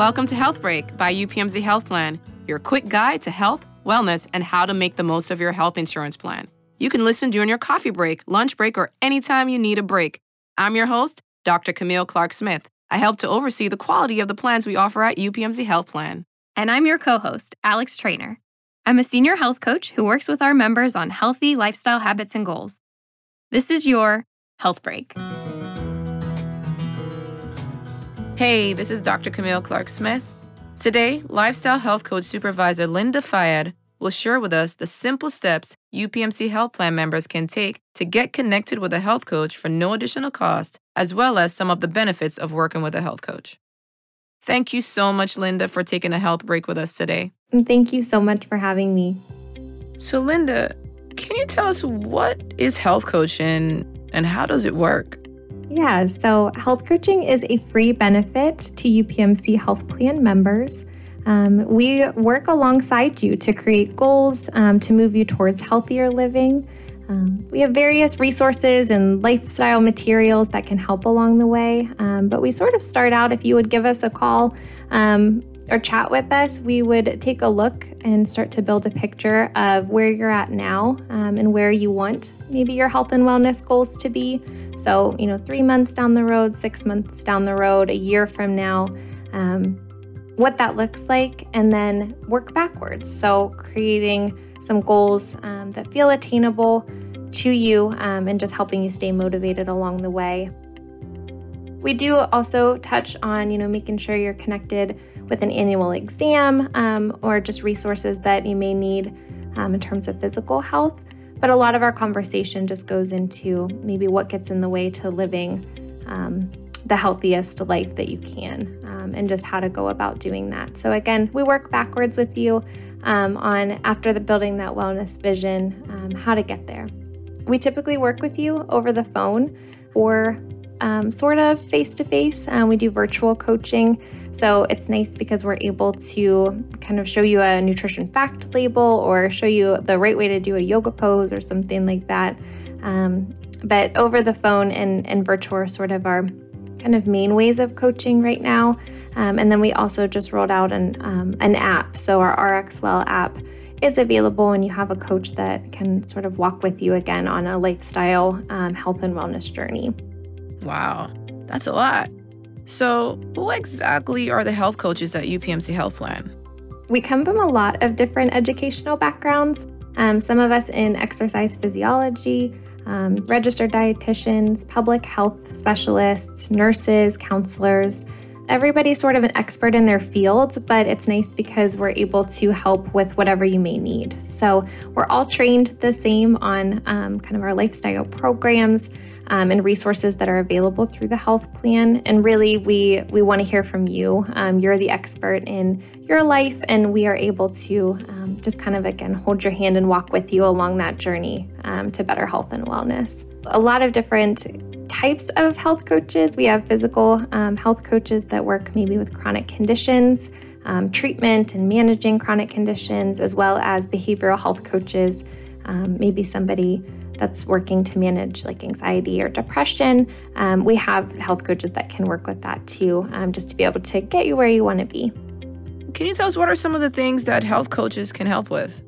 Welcome to Health Break by UPMC Health Plan, your quick guide to health, wellness, and how to make the most of your health insurance plan. You can listen during your coffee break, lunch break, or anytime you need a break. I'm your host, Dr. Camille Clark Smith. I help to oversee the quality of the plans we offer at UPMC Health Plan. And I'm your co host, Alex Trainer. I'm a senior health coach who works with our members on healthy lifestyle habits and goals. This is your Health Break. Hey, this is Dr. Camille Clark Smith. Today, Lifestyle Health Coach Supervisor Linda Fayad will share with us the simple steps UPMC Health Plan members can take to get connected with a health coach for no additional cost, as well as some of the benefits of working with a health coach. Thank you so much, Linda, for taking a health break with us today. Thank you so much for having me. So, Linda, can you tell us what is health coaching and how does it work? Yeah, so health coaching is a free benefit to UPMC Health Plan members. Um, we work alongside you to create goals um, to move you towards healthier living. Um, we have various resources and lifestyle materials that can help along the way. Um, but we sort of start out if you would give us a call um, or chat with us, we would take a look and start to build a picture of where you're at now um, and where you want maybe your health and wellness goals to be. So, you know, three months down the road, six months down the road, a year from now, um, what that looks like, and then work backwards. So, creating some goals um, that feel attainable to you um, and just helping you stay motivated along the way. We do also touch on, you know, making sure you're connected with an annual exam um, or just resources that you may need um, in terms of physical health. But a lot of our conversation just goes into maybe what gets in the way to living um, the healthiest life that you can um, and just how to go about doing that. So, again, we work backwards with you um, on after the building that wellness vision, um, how to get there. We typically work with you over the phone or um, sort of face to face. We do virtual coaching. So it's nice because we're able to kind of show you a nutrition fact label or show you the right way to do a yoga pose or something like that. Um, but over the phone and, and virtual are sort of our kind of main ways of coaching right now. Um, and then we also just rolled out an, um, an app. So our RxWell app is available, and you have a coach that can sort of walk with you again on a lifestyle um, health and wellness journey. Wow, that's a lot. So, who exactly are the health coaches at UPMC Health Plan? We come from a lot of different educational backgrounds. Um, some of us in exercise physiology, um, registered dietitians, public health specialists, nurses, counselors. Everybody's sort of an expert in their field, but it's nice because we're able to help with whatever you may need. So, we're all trained the same on um, kind of our lifestyle programs um, and resources that are available through the health plan. And really, we we want to hear from you. Um, you're the expert in your life, and we are able to um, just kind of again hold your hand and walk with you along that journey um, to better health and wellness. A lot of different types of health coaches. We have physical um, health coaches that work maybe with chronic conditions. Um, treatment and managing chronic conditions, as well as behavioral health coaches, maybe somebody that's working to manage like anxiety or depression. Um, we have health coaches that can work with that too, um, just to be able to get you where you want to be. Can you tell us what are some of the things that health coaches can help with?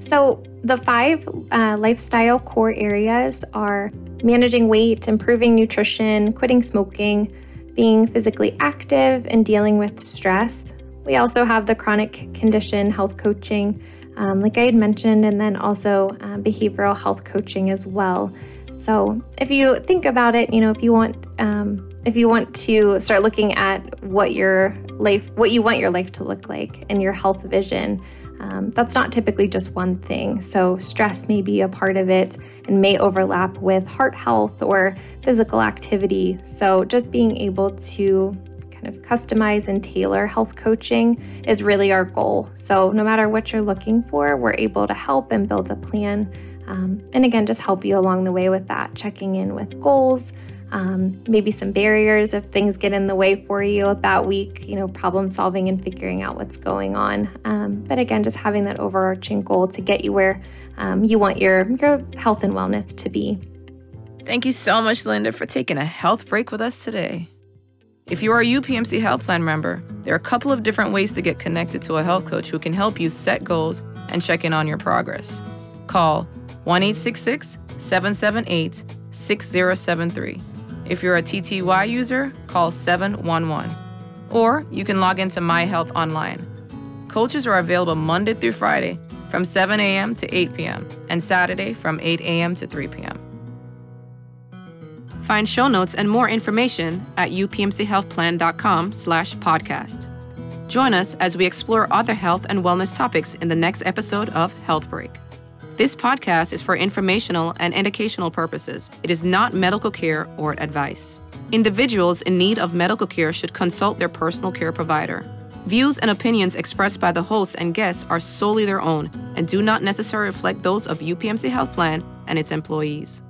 So, the five uh, lifestyle core areas are managing weight, improving nutrition, quitting smoking, being physically active, and dealing with stress. We also have the chronic condition health coaching, um, like I had mentioned, and then also uh, behavioral health coaching as well. So if you think about it, you know, if you want, um, if you want to start looking at what your life, what you want your life to look like, and your health vision. Um, that's not typically just one thing. So, stress may be a part of it and may overlap with heart health or physical activity. So, just being able to kind of customize and tailor health coaching is really our goal. So, no matter what you're looking for, we're able to help and build a plan. Um, and again, just help you along the way with that, checking in with goals, um, maybe some barriers if things get in the way for you that week, you know, problem solving and figuring out what's going on. Um, but again, just having that overarching goal to get you where um, you want your, your health and wellness to be. Thank you so much, Linda, for taking a health break with us today. If you are a UPMC Health Plan member, there are a couple of different ways to get connected to a health coach who can help you set goals and check in on your progress. Call 1 778 6073. If you're a TTY user, call 711. Or you can log into My Health Online. Coaches are available Monday through Friday from 7 a.m. to 8 p.m. and Saturday from 8 a.m. to 3 p.m. Find show notes and more information at upmchealthplan.com slash podcast. Join us as we explore other health and wellness topics in the next episode of Health Break. This podcast is for informational and educational purposes. It is not medical care or advice. Individuals in need of medical care should consult their personal care provider. Views and opinions expressed by the hosts and guests are solely their own and do not necessarily reflect those of UPMC Health Plan and its employees.